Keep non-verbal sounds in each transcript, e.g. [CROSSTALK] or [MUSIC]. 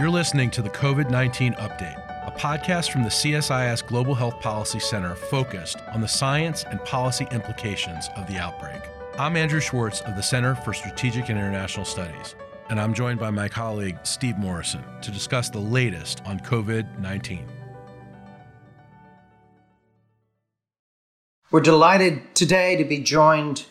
You're listening to the COVID 19 Update, a podcast from the CSIS Global Health Policy Center focused on the science and policy implications of the outbreak. I'm Andrew Schwartz of the Center for Strategic and International Studies, and I'm joined by my colleague Steve Morrison to discuss the latest on COVID 19. We're delighted today to be joined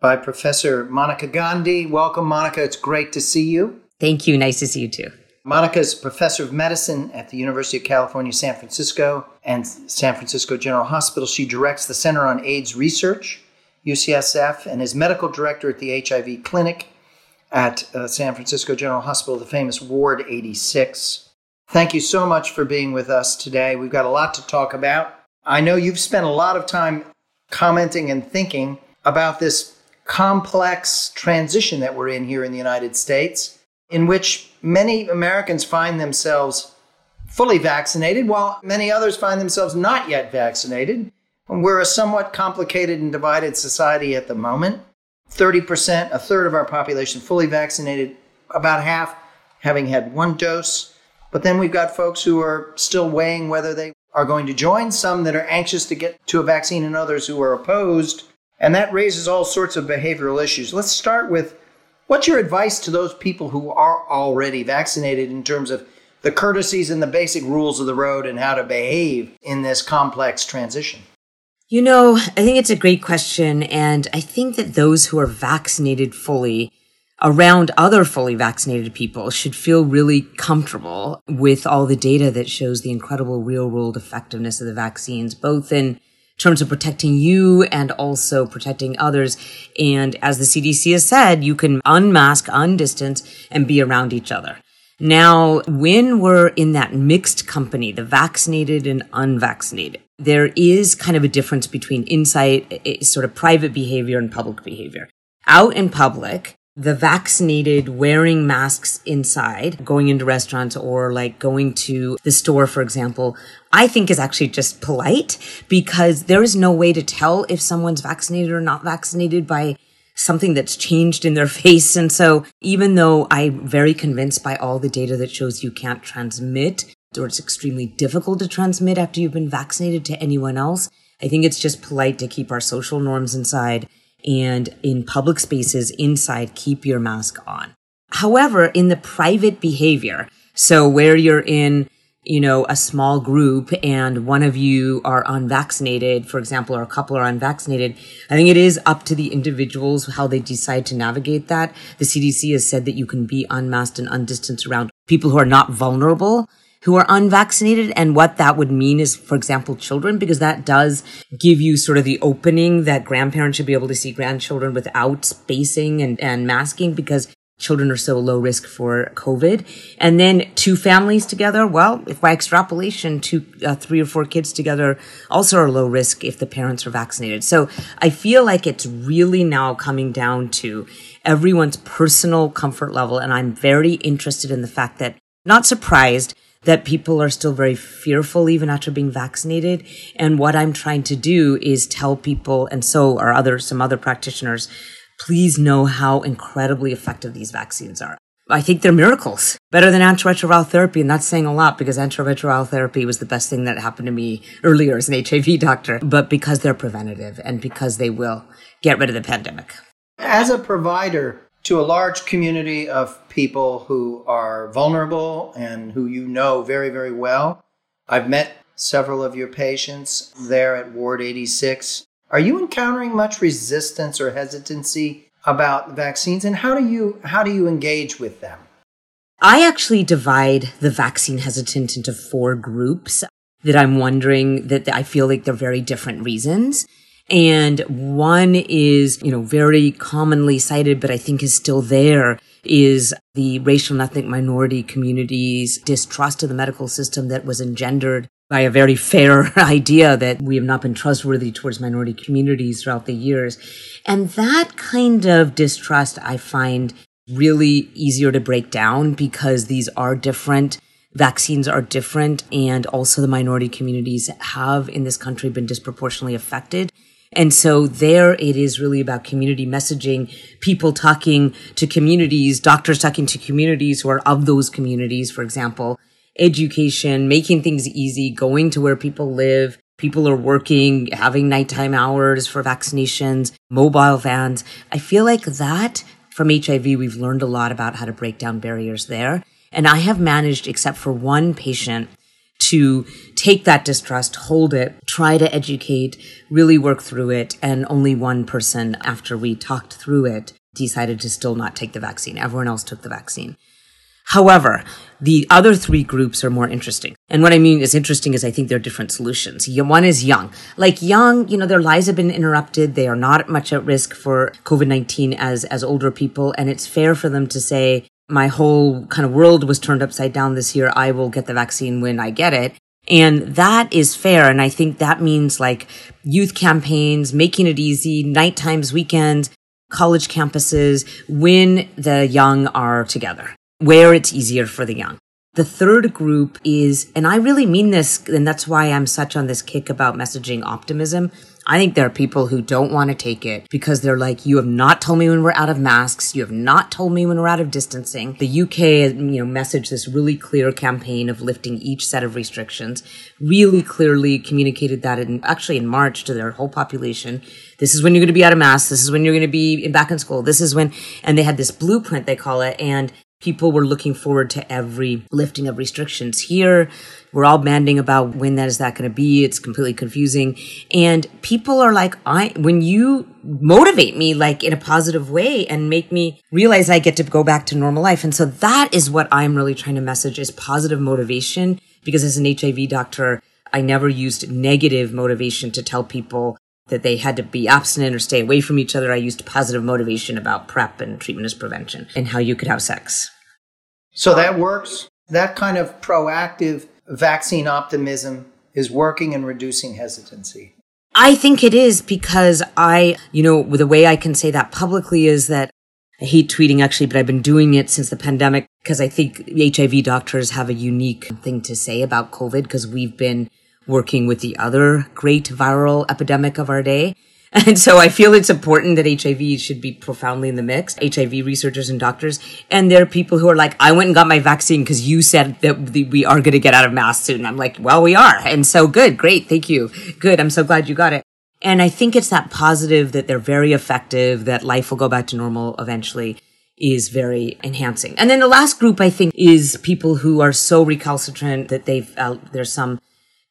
by Professor Monica Gandhi. Welcome, Monica. It's great to see you. Thank you. Nice to see you too. Monica is professor of medicine at the University of California, San Francisco and San Francisco General Hospital. She directs the Center on AIDS Research, UCSF, and is medical director at the HIV clinic at uh, San Francisco General Hospital, the famous Ward 86. Thank you so much for being with us today. We've got a lot to talk about. I know you've spent a lot of time commenting and thinking about this complex transition that we're in here in the United States in which many Americans find themselves fully vaccinated, while many others find themselves not yet vaccinated. We're a somewhat complicated and divided society at the moment. 30%, a third of our population fully vaccinated, about half having had one dose. But then we've got folks who are still weighing whether they are going to join, some that are anxious to get to a vaccine, and others who are opposed. And that raises all sorts of behavioral issues. Let's start with What's your advice to those people who are already vaccinated in terms of the courtesies and the basic rules of the road and how to behave in this complex transition? You know, I think it's a great question. And I think that those who are vaccinated fully around other fully vaccinated people should feel really comfortable with all the data that shows the incredible real world effectiveness of the vaccines, both in terms of protecting you and also protecting others. And as the CDC has said, you can unmask, undistance, and be around each other. Now, when we're in that mixed company, the vaccinated and unvaccinated, there is kind of a difference between inside, eh, sort of private behavior and public behavior. Out in public, the vaccinated wearing masks inside, going into restaurants or like going to the store, for example, I think is actually just polite because there is no way to tell if someone's vaccinated or not vaccinated by something that's changed in their [LAUGHS] face. And so even though I'm very convinced by all the data that shows you can't transmit or it's extremely difficult to transmit after you've been vaccinated to anyone else, I think it's just polite to keep our social norms inside and in public spaces inside, keep your mask on. However, in the private behavior, so where you're in, you know, a small group and one of you are unvaccinated, for example, or a couple are unvaccinated, I think it is up to the individuals how they decide to navigate that. The CDC has said that you can be unmasked and undistanced around people who are not vulnerable who are unvaccinated and what that would mean is, for example, children, because that does give you sort of the opening that grandparents should be able to see grandchildren without spacing and, and masking because children are so low risk for COVID. And then two families together, well, if by extrapolation, two, uh, three or four kids together also are low risk if the parents are vaccinated. So I feel like it's really now coming down to everyone's personal comfort level. And I'm very interested in the fact that not surprised that people are still very fearful even after being vaccinated. And what I'm trying to do is tell people, and so are other, some other practitioners, please know how incredibly effective these vaccines are. I think they're miracles, better than antiretroviral therapy. And that's saying a lot because antiretroviral therapy was the best thing that happened to me earlier as an HIV doctor, but because they're preventative and because they will get rid of the pandemic. As a provider, to a large community of people who are vulnerable and who you know very, very well. I've met several of your patients there at Ward 86. Are you encountering much resistance or hesitancy about vaccines and how do you how do you engage with them? I actually divide the vaccine hesitant into four groups that I'm wondering that I feel like they're very different reasons. And one is, you know, very commonly cited, but I think is still there is the racial and ethnic minority communities distrust of the medical system that was engendered by a very fair [LAUGHS] idea that we have not been trustworthy towards minority communities throughout the years. And that kind of distrust I find really easier to break down because these are different. Vaccines are different and also the minority communities have in this country been disproportionately affected And so there it is really about community messaging, people talking to communities, doctors talking to communities who are of those communities, for example, education, making things easy, going to where people live. People are working, having nighttime hours for vaccinations, mobile vans. I feel like that from HIV, we've learned a lot about how to break down barriers there. And I have managed, except for one patient, to take that distrust, hold it, try to educate, really work through it. And only one person, after we talked through it, decided to still not take the vaccine. Everyone else took the vaccine. However, the other three groups are more interesting. And what I mean is interesting is I think they're different solutions. One is young. Like young, you know, their lives have been interrupted. They are not much at risk for COVID-19 as, as older people. And it's fair for them to say, my whole kind of world was turned upside down this year. I will get the vaccine when I get it. And that is fair. And I think that means like youth campaigns, making it easy, night times, weekends, college campuses, when the young are together, where it's easier for the young. The third group is, and I really mean this, and that's why I'm such on this kick about messaging optimism. I think there are people who don't want to take it because they're like, you have not told me when we're out of masks. You have not told me when we're out of distancing. The UK, you know, messaged this really clear campaign of lifting each set of restrictions, really clearly communicated that in actually in March to their whole population. This is when you're going to be out of masks. This is when you're going to be back in school. This is when, and they had this blueprint, they call it. And people were looking forward to every lifting of restrictions here. We're all banding about when that is that going to be. It's completely confusing. And people are like, I, when you motivate me like in a positive way and make me realize I get to go back to normal life. And so that is what I'm really trying to message is positive motivation because as an HIV doctor, I never used negative motivation to tell people that they had to be abstinent or stay away from each other. I used positive motivation about PrEP and treatment as prevention and how you could have sex. So that works. That kind of proactive vaccine optimism is working and reducing hesitancy. I think it is because I, you know, the way I can say that publicly is that I hate tweeting actually, but I've been doing it since the pandemic because I think HIV doctors have a unique thing to say about COVID because we've been working with the other great viral epidemic of our day. [LAUGHS] And so I feel it's important that HIV should be profoundly in the mix. HIV researchers and doctors. And there are people who are like, I went and got my vaccine because you said that we are going to get out of masks soon. I'm like, well, we are. And so good. Great. Thank you. Good. I'm so glad you got it. And I think it's that positive that they're very effective, that life will go back to normal eventually is very enhancing. And then the last group I think is people who are so recalcitrant that they've, uh, there's some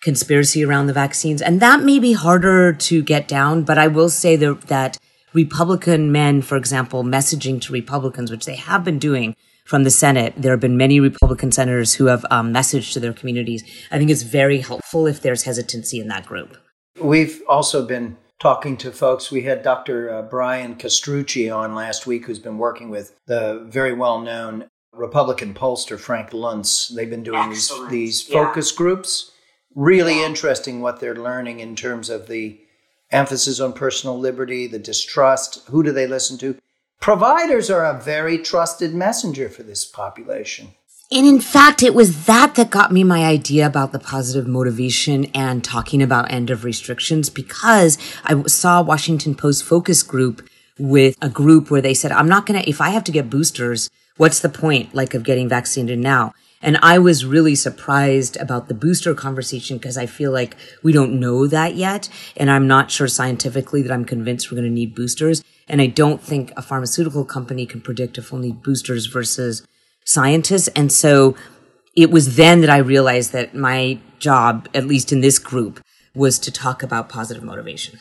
conspiracy around the vaccines. And that may be harder to get down, but I will say that, that Republican men, for example, messaging to Republicans, which they have been doing from the Senate, there have been many Republican senators who have um, messaged to their communities. I think it's very helpful if there's hesitancy in that group. We've also been talking to folks. We had Dr. Uh, Brian Castrucci on last week, who's been working with the very well known Republican pollster Frank Luntz. They've been doing these, these focus yeah. groups really interesting what they're learning in terms of the emphasis on personal liberty, the distrust. Who do they listen to? Providers are a very trusted messenger for this population. And in fact, it was that that got me my idea about the positive motivation and talking about end of restrictions because I saw Washington Post focus group with a group where they said, I'm not going to, if I have to get boosters, what's the point like of getting vaccinated now? And I was really surprised about the booster conversation because I feel like we don't know that yet. And I'm not sure scientifically that I'm convinced we're going to need boosters. And I don't think a pharmaceutical company can predict if we'll need boosters versus scientists. And so it was then that I realized that my job, at least in this group, was to talk about positive motivation.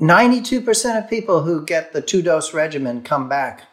92% of people who get the two dose regimen come back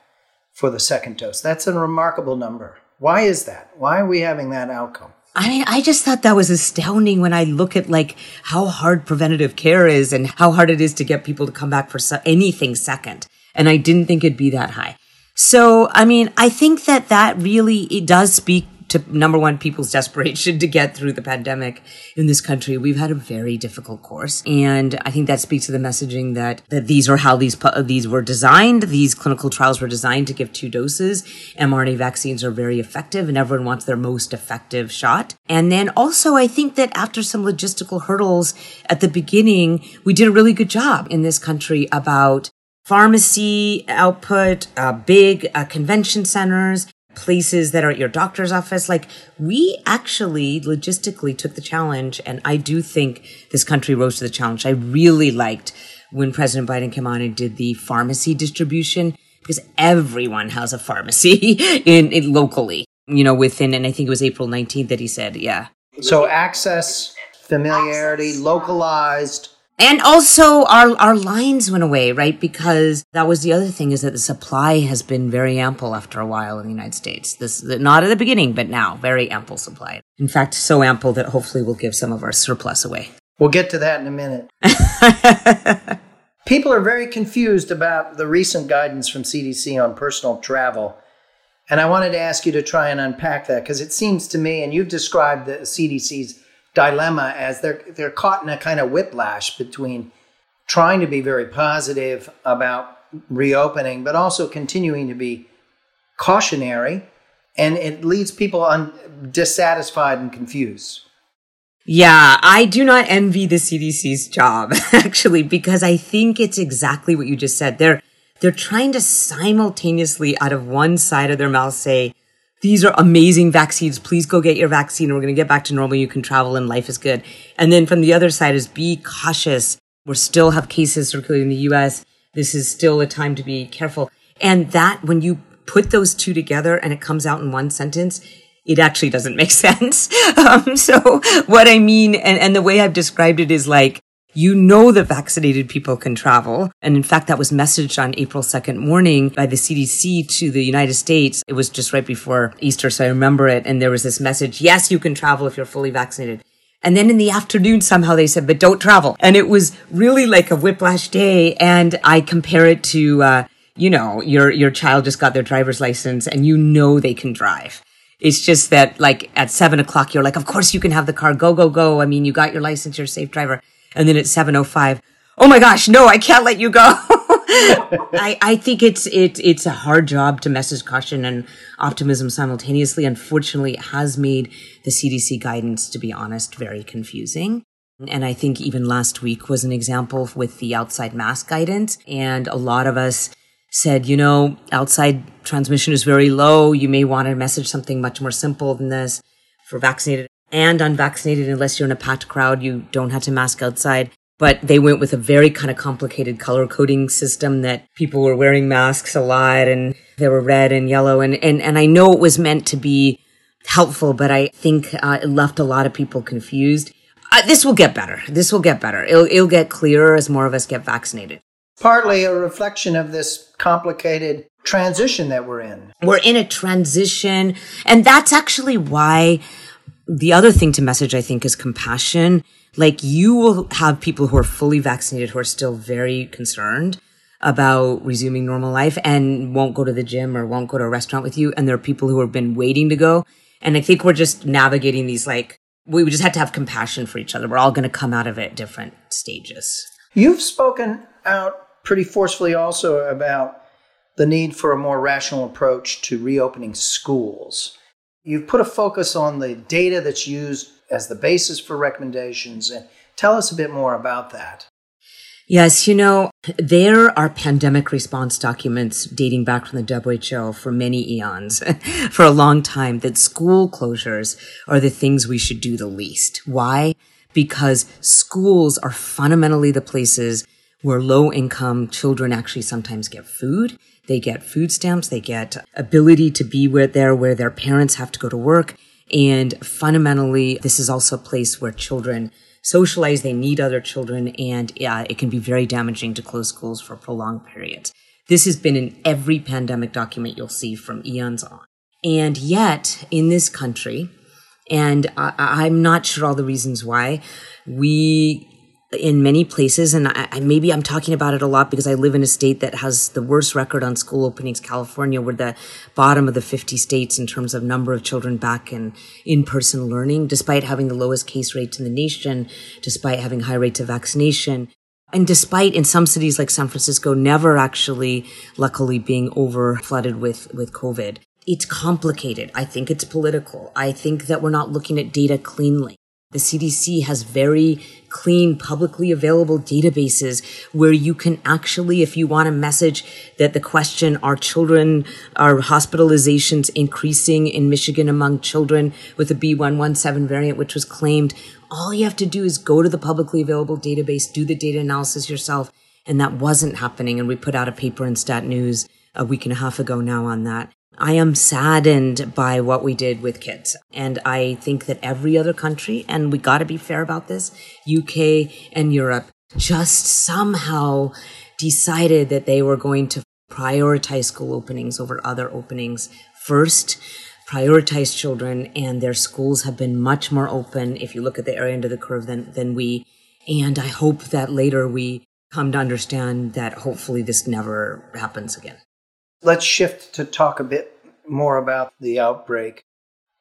for the second dose. That's a remarkable number. Why is that? Why are we having that outcome? I mean, I just thought that was astounding when I look at like how hard preventative care is and how hard it is to get people to come back for anything second. And I didn't think it'd be that high. So, I mean, I think that that really, it does speak to number one, people's desperation to get through the pandemic in this country, we've had a very difficult course. And I think that speaks to the messaging that, that these are how these, these were designed. These clinical trials were designed to give two doses. mRNA vaccines are very effective and everyone wants their most effective shot. And then also, I think that after some logistical hurdles at the beginning, we did a really good job in this country about pharmacy output, uh, big uh, convention centers, places that are at your doctor's office. Like we actually logistically took the challenge. And I do think this country rose to the challenge. I really liked when President Biden came on and did the pharmacy distribution because everyone has a pharmacy [LAUGHS] in, in locally, you know, within, and I think it was April 19th that he said, yeah. So access, familiarity, localized, and also our, our lines went away, right? Because that was the other thing is that the supply has been very ample after a while in the United States. This, not at the beginning, but now very ample supply. In fact, so ample that hopefully we'll give some of our surplus away. We'll get to that in a minute. [LAUGHS] People are very confused about the recent guidance from CDC on personal travel. And I wanted to ask you to try and unpack that because it seems to me, and you've described the CDC's dilemma as they're they're caught in a kind of whiplash between trying to be very positive about reopening, but also continuing to be cautionary, and it leaves people un- dissatisfied and confused. Yeah, I do not envy the CDC's job [LAUGHS] actually because I think it's exactly what you just said. They're they're trying to simultaneously out of one side of their mouth say these are amazing vaccines. Please go get your vaccine. We're going to get back to normal. You can travel and life is good. And then from the other side is be cautious. We still have cases circulating in the US. This is still a time to be careful. And that when you put those two together and it comes out in one sentence, it actually doesn't make [LAUGHS] sense. Um, so what I mean, and, and the way I've described it is like, you know that vaccinated people can travel. And in fact, that was messaged on April 2nd morning by the CDC to the United States. It was just right before Easter, so I remember it. And there was this message, yes, you can travel if you're fully vaccinated. And then in the afternoon, somehow they said, but don't travel. And it was really like a whiplash day. And I compare it to, uh, you know, your, your child just got their driver's license and you know they can drive. It's just that like at seven o'clock, you're like, of course you can have the car. Go, go, go. I mean, you got your license. You're a safe driver. And then at 705, oh my gosh, no, I can't let you go. [LAUGHS] I, I think it's it it's a hard job to message caution and optimism simultaneously. Unfortunately, it has made the CDC guidance, to be honest, very confusing. And I think even last week was an example with the outside mask guidance. And a lot of us said, you know, outside transmission is very low. You may want to message something much more simple than this for vaccinated and unvaccinated unless you're in a packed crowd. You don't have to mask outside. But they went with a very kind of complicated color coding system that people were wearing masks a lot and they were red and yellow. And, and, and I know it was meant to be helpful, but I think uh, it left a lot of people confused. Uh, this will get better. This will get better. It'll, it'll get clearer as more of us get vaccinated. Partly a reflection of this complicated transition that we're in. We're in a transition. And that's actually why the other thing to message, I think, is compassion. Like you will have people who are fully vaccinated who are still very concerned about resuming normal life and won't go to the gym or won't go to a restaurant with you. And there are people who have been waiting to go. And I think we're just navigating these like, we just have to have compassion for each other. We're all going to come out of it at different stages. You've spoken out pretty forcefully also about the need for a more rational approach to reopening schools. You've put a focus on the data that's used as the basis for recommendations. And tell us a bit more about that. Yes, you know, there are pandemic response documents dating back from the WHO for many eons, [LAUGHS] for a long time, that school closures are the things we should do the least. Why? Because schools are fundamentally the places where low income children actually sometimes get food they get food stamps. They get ability to be where there where their parents have to go to work. And fundamentally, this is also a place where children socialize. They need other children and uh, it can be very damaging to close schools for prolonged periods. This has been in every pandemic document you'll see from eons on. And yet in this country, and I, I'm not sure all the reasons why, we in many places, and I, maybe I'm talking about it a lot because I live in a state that has the worst record on school openings. California, we're the bottom of the 50 states in terms of number of children back in in-person learning, despite having the lowest case rates in the nation, despite having high rates of vaccination. And despite in some cities like San Francisco never actually, luckily being over flooded with, with COVID. It's complicated. I think it's political. I think that we're not looking at data cleanly. The CDC has very clean, publicly available databases where you can actually, if you want a message that the question, are children, are hospitalizations increasing in Michigan among children with the B117 variant, which was claimed, all you have to do is go to the publicly available database, do the data analysis yourself. And that wasn't happening. And we put out a paper in Stat News a week and a half ago now on that. I am saddened by what we did with kids. And I think that every other country, and we got to be fair about this, UK and Europe, just somehow decided that they were going to prioritize school openings over other openings. First prioritize children and their schools have been much more open if you look at the area under the curve than, than we. And i hope that later we come to understand that hopefully this never happens again Let's shift to talk a bit more about the outbreak.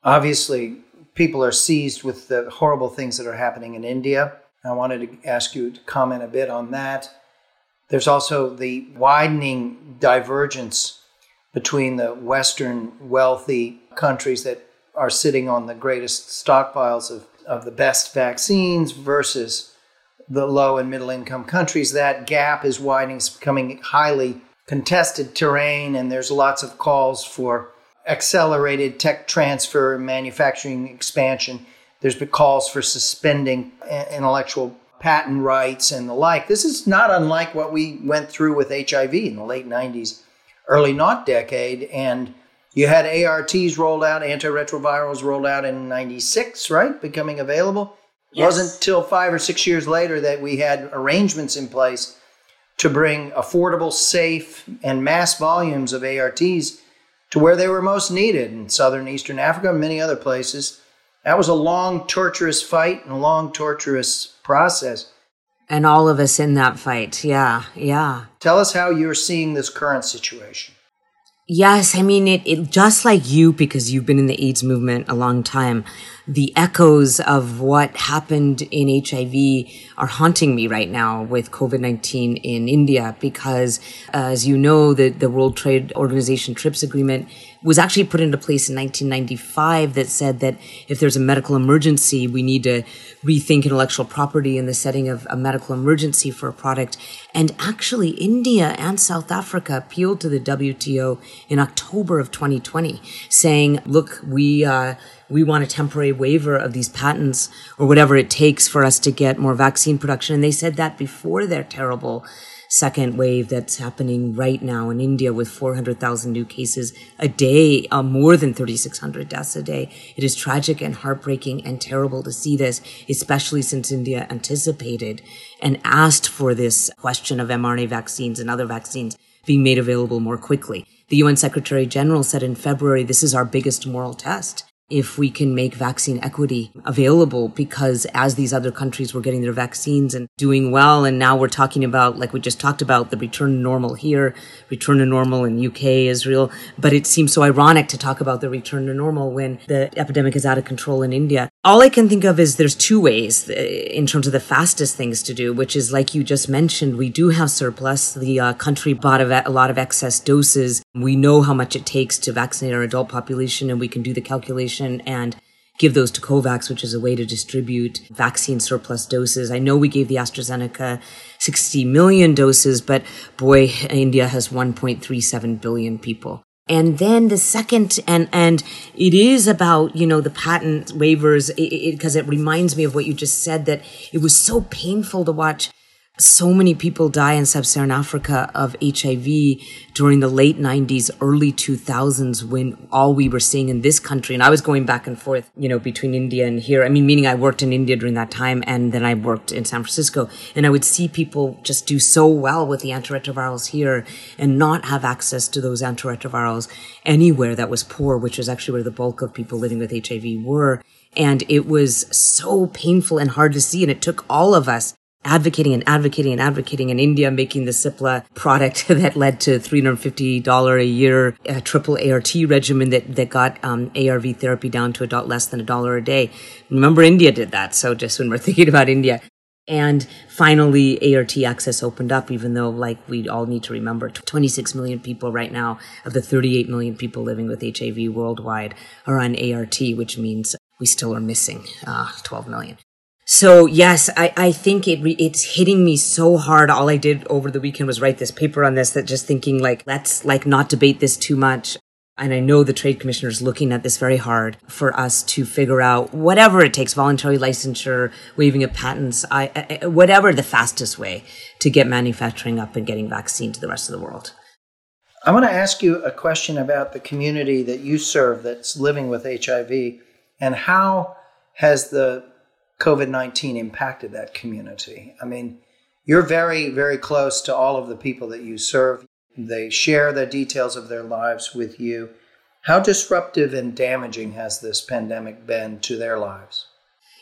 Obviously, people are seized with the horrible things that are happening in India. I wanted to ask you to comment a bit on that. There's also the widening divergence between the Western wealthy countries that are sitting on the greatest stockpiles of, of the best vaccines versus the low and middle income countries. That gap is widening, it's becoming highly contested terrain, and there's lots of calls for accelerated tech transfer and manufacturing expansion. There's been calls for suspending uh, intellectual patent rights and the like. This is not unlike what we went through with HIV in the late 90s, early not decade. And you had ARTs rolled out, antiretrovirals rolled out in 96, right? Becoming available. Yes. It wasn't until five or six years later that we had arrangements in place to bring affordable, safe, and mass volumes of ARTs to where they were most needed in southern Eastern Africa and many other places. That was a long, torturous fight and a long, torturous process. And all of us in that fight. Yeah, yeah. Tell us how you're seeing this current situation. Yes, I mean, it, it just like you, because you've been in the AIDS movement a long time the echoes of what happened in HIV are haunting me right now with COVID-19 in India because, as you know, the, the World Trade Organization TRIPS agreement was actually put into place in 1995 that said that if there's a medical emergency, we need to rethink intellectual property in the setting of a medical emergency for a product. And actually, India and South Africa appealed to the WTO in October of 2020, saying, look, we, uh, we want a temporary waiver of these patents or whatever it takes for us to get more vaccine production. And they said that before their terrible second wave that's happening right now in India with 400,000 new cases a day, uh, more than 3,600 deaths a day. It is tragic and heartbreaking and terrible to see this, especially since India anticipated and asked for this question of mRNA vaccines and other vaccines being made available more quickly. The UN Secretary General said in February, this is our biggest moral test if we can make vaccine equity available because as these other countries were getting their vaccines and doing well and now we're talking about like we just talked about the return to normal here return to normal in UK Israel. But it seems so ironic to talk about the return to normal when the epidemic is out of control in India. All I can think of is there's two ways uh, in terms of the fastest things to do which is like you just mentioned we do have surplus. The uh, country bought a lot of excess doses we know how much it takes to vaccinate our adult population and we can do the calculation and give those to COVAX, which is a way to distribute vaccine surplus doses. I know we gave the AstraZeneca 60 million doses, but boy, India has 1.37 billion people. And then the second, and, and it is about, you know, the patent waivers, because it, it, it reminds me of what you just said, that it was so painful to watch so many people die in sub-Saharan Africa of HIV during the late 90s, early 2000s when all we were seeing in this country, and I was going back and forth, you know, between India and here. I mean, meaning I worked in India during that time and then I worked in San Francisco and I would see people just do so well with the antiretrovirals here and not have access to those antiretrovirals anywhere that was poor, which is actually where the bulk of people living with HIV were. And it was so painful and hard to see. And it took all of us advocating and advocating and advocating in India, making the Cipla product [LAUGHS] that led to $350 a year a triple ART regimen that, that got um, ARV therapy down to a dot less than a dollar a day. Remember, India did that. So just when we're [LAUGHS] thinking about India. And finally, ART access opened up, even though, like, we all need to remember 26 million people right now of the 38 million people living with HIV worldwide are on ART, which means we still are missing uh, 12 million. So yes, I, I think it re- it's hitting me so hard. All I did over the weekend was write this paper on this that just thinking like, let's like not debate this too much. And I know the trade commissioner is looking at this very hard for us to figure out whatever it takes, voluntary licensure, waiving of patents, I, I, whatever the fastest way to get manufacturing up and getting vaccine to the rest of the world. I want to ask you a question about the community that you serve that's living with HIV and how has the COVID 19 impacted that community. I mean, you're very, very close to all of the people that you serve. They share the details of their lives with you. How disruptive and damaging has this pandemic been to their lives?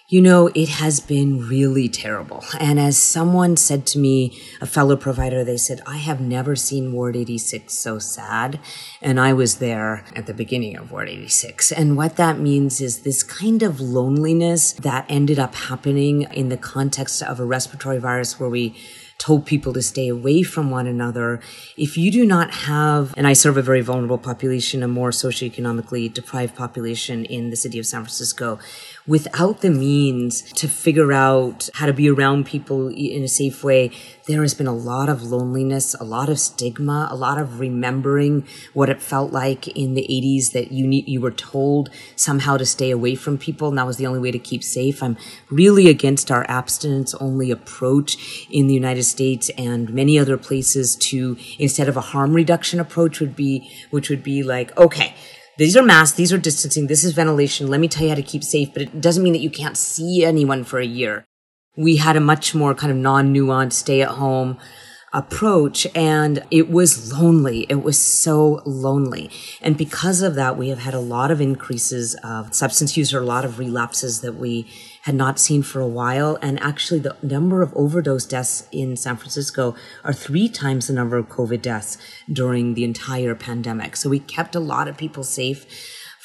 You know, it has been really terrible. And as someone said to me, a fellow provider, they said, I have never seen Ward 86 so sad. And I was there at the beginning of Ward 86. And what that means is this kind of loneliness that ended up happening in the context of a respiratory virus where we told people to stay away from one another. If you do not have, and I serve a very vulnerable population, a more socioeconomically deprived population in the city of San Francisco, without the means to figure out how to be around people in a safe way, there has been a lot of loneliness, a lot of stigma, a lot of remembering what it felt like in the 80s that you need, you were told somehow to stay away from people and that was the only way to keep safe. I'm really against our abstinence only approach in the United States and many other places to instead of a harm reduction approach would be which would be like okay these are masks, these are distancing, this is ventilation. Let me tell you how to keep safe, but it doesn't mean that you can't see anyone for a year. We had a much more kind of non-nuanced stay at home approach and it was lonely. It was so lonely. And because of that, we have had a lot of increases of substance use or a lot of relapses that we had not seen for a while. And actually, the number of overdose deaths in San Francisco are three times the number of COVID deaths during the entire pandemic. So we kept a lot of people safe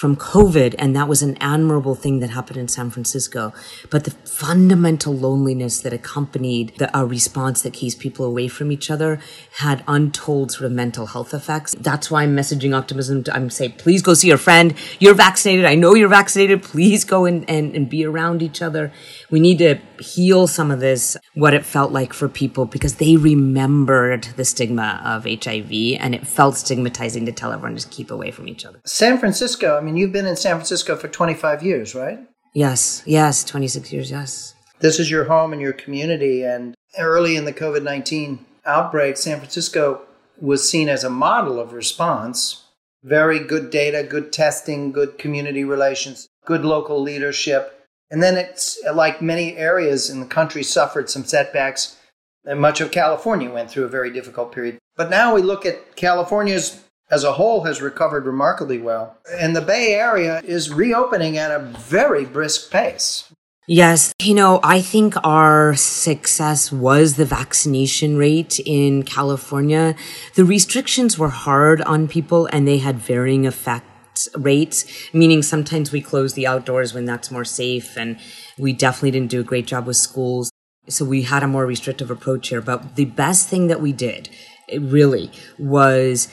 from COVID, and that was an admirable thing that happened in San Francisco. But the fundamental loneliness that accompanied the uh, response that keeps people away from each other had untold sort of mental health effects. That's why I'm messaging optimism. To, I'm saying, please go see your friend. You're vaccinated. I know you're vaccinated. Please go and, and, and be around each other. We need to heal some of this, what it felt like for people, because they remembered the stigma of HIV, and it felt stigmatizing to tell everyone to keep away from each other. San Francisco, I mean, mean, you've been in San Francisco for 25 years, right? Yes, yes, 26 years, yes. This is your home and your community. And early in the COVID 19 outbreak, San Francisco was seen as a model of response. Very good data, good testing, good community relations, good local leadership. And then it's like many areas in the country suffered some setbacks. And much of California went through a very difficult period. But now we look at California's as a whole has recovered remarkably well. And the Bay Area is reopening at a very brisk pace. Yes. You know, I think our success was the vaccination rate in California. The restrictions were hard on people and they had varying effects rates, meaning sometimes we close the outdoors when that's more safe. And we definitely didn't do a great job with schools. So we had a more restrictive approach here. But the best thing that we did, really, was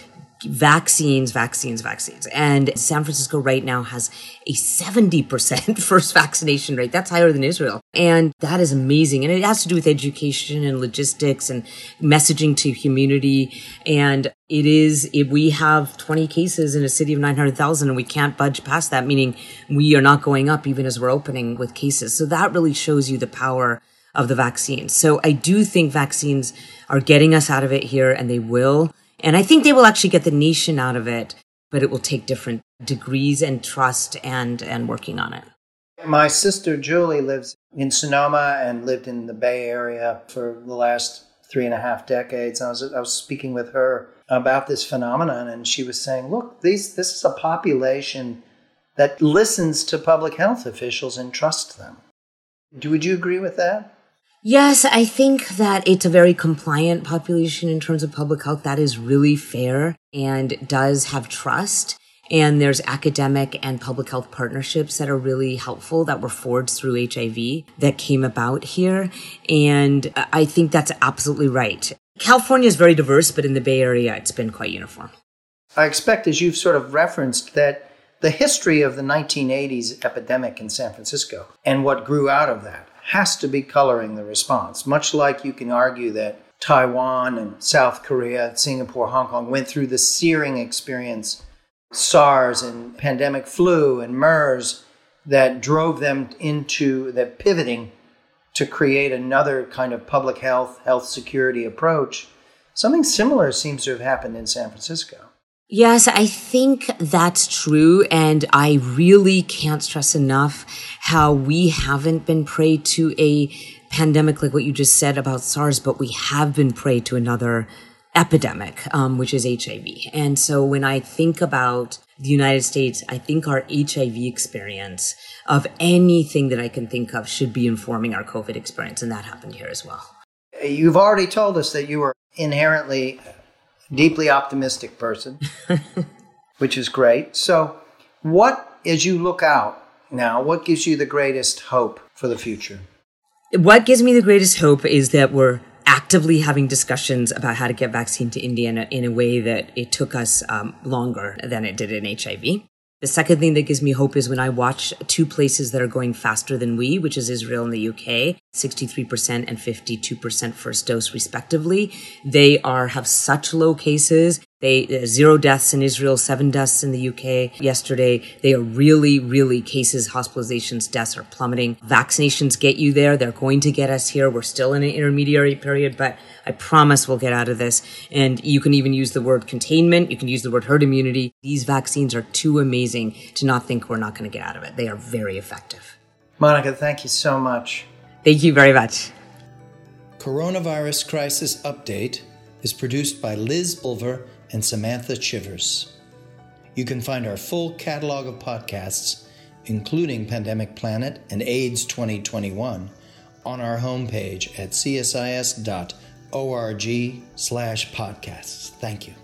vaccines, vaccines, vaccines. And San Francisco right now has a 70% [LAUGHS] first vaccination rate. That's higher than Israel. And that is amazing. And it has to do with education and logistics and messaging to community. And it is, if we have 20 cases in a city of 900,000 and we can't budge past that, meaning we are not going up even as we're opening with cases. So that really shows you the power of the vaccines. So I do think vaccines are getting us out of it here and they will. And I think they will actually get the nation out of it, but it will take different degrees and trust and, and working on it. My sister Julie lives in Sonoma and lived in the Bay Area for the last three and a half decades. I was, I was speaking with her about this phenomenon, and she was saying, look, these, this is a population that listens to public health officials and trusts them. Do, would you agree with that? Yes, I think that it's a very compliant population in terms of public health. That is really fair and does have trust. And there's academic and public health partnerships that are really helpful that were forged through HIV that came about here. And I think that's absolutely right. California is very diverse, but in the Bay Area, it's been quite uniform. I expect, as you've sort of referenced, that the history of the 1980s epidemic in San Francisco and what grew out of that has to be coloring the response, much like you can argue that Taiwan and South Korea, Singapore, Hong Kong went through the searing experience SARS and pandemic flu and MERS that drove them into the pivoting to create another kind of public health, health security approach. Something similar seems to have happened in San Francisco. Yes, I think that's true. And I really can't stress enough how we haven't been prey to a pandemic like what you just said about SARS, but we have been prey to another epidemic, um, which is HIV. And so when I think about the United States, I think our HIV experience of anything that I can think of should be informing our COVID experience. And that happened here as well. You've already told us that you were inherently deeply optimistic person, [LAUGHS] which is great. So, what, as you look out now, what gives you the greatest hope for the future? What gives me the greatest hope is that we're actively having discussions about how to get vaccine to India in a, in a way that it took us um, longer than it did in HIV. The second thing that gives me hope is when I watch two places that are going faster than we, which is Israel and the UK, 63% and 52% first dose respectively. They are have such low cases. They uh, zero deaths in Israel, seven deaths in the UK yesterday. They are really, really cases, hospitalizations, deaths are plummeting. Vaccinations get you there. They're going to get us here. We're still in an intermediary period, but I promise we'll get out of this. And you can even use the word containment. You can use the word herd immunity. These vaccines are too amazing to not think we're not going to get out of it. They are very effective. Monica, thank you so much. Thank you very much. Coronavirus Crisis Update is produced by Liz Bulver and Samantha Chivers. You can find our full catalog of podcasts, including Pandemic Planet and AIDS 2021, on our homepage at csis.org slash podcasts. Thank you.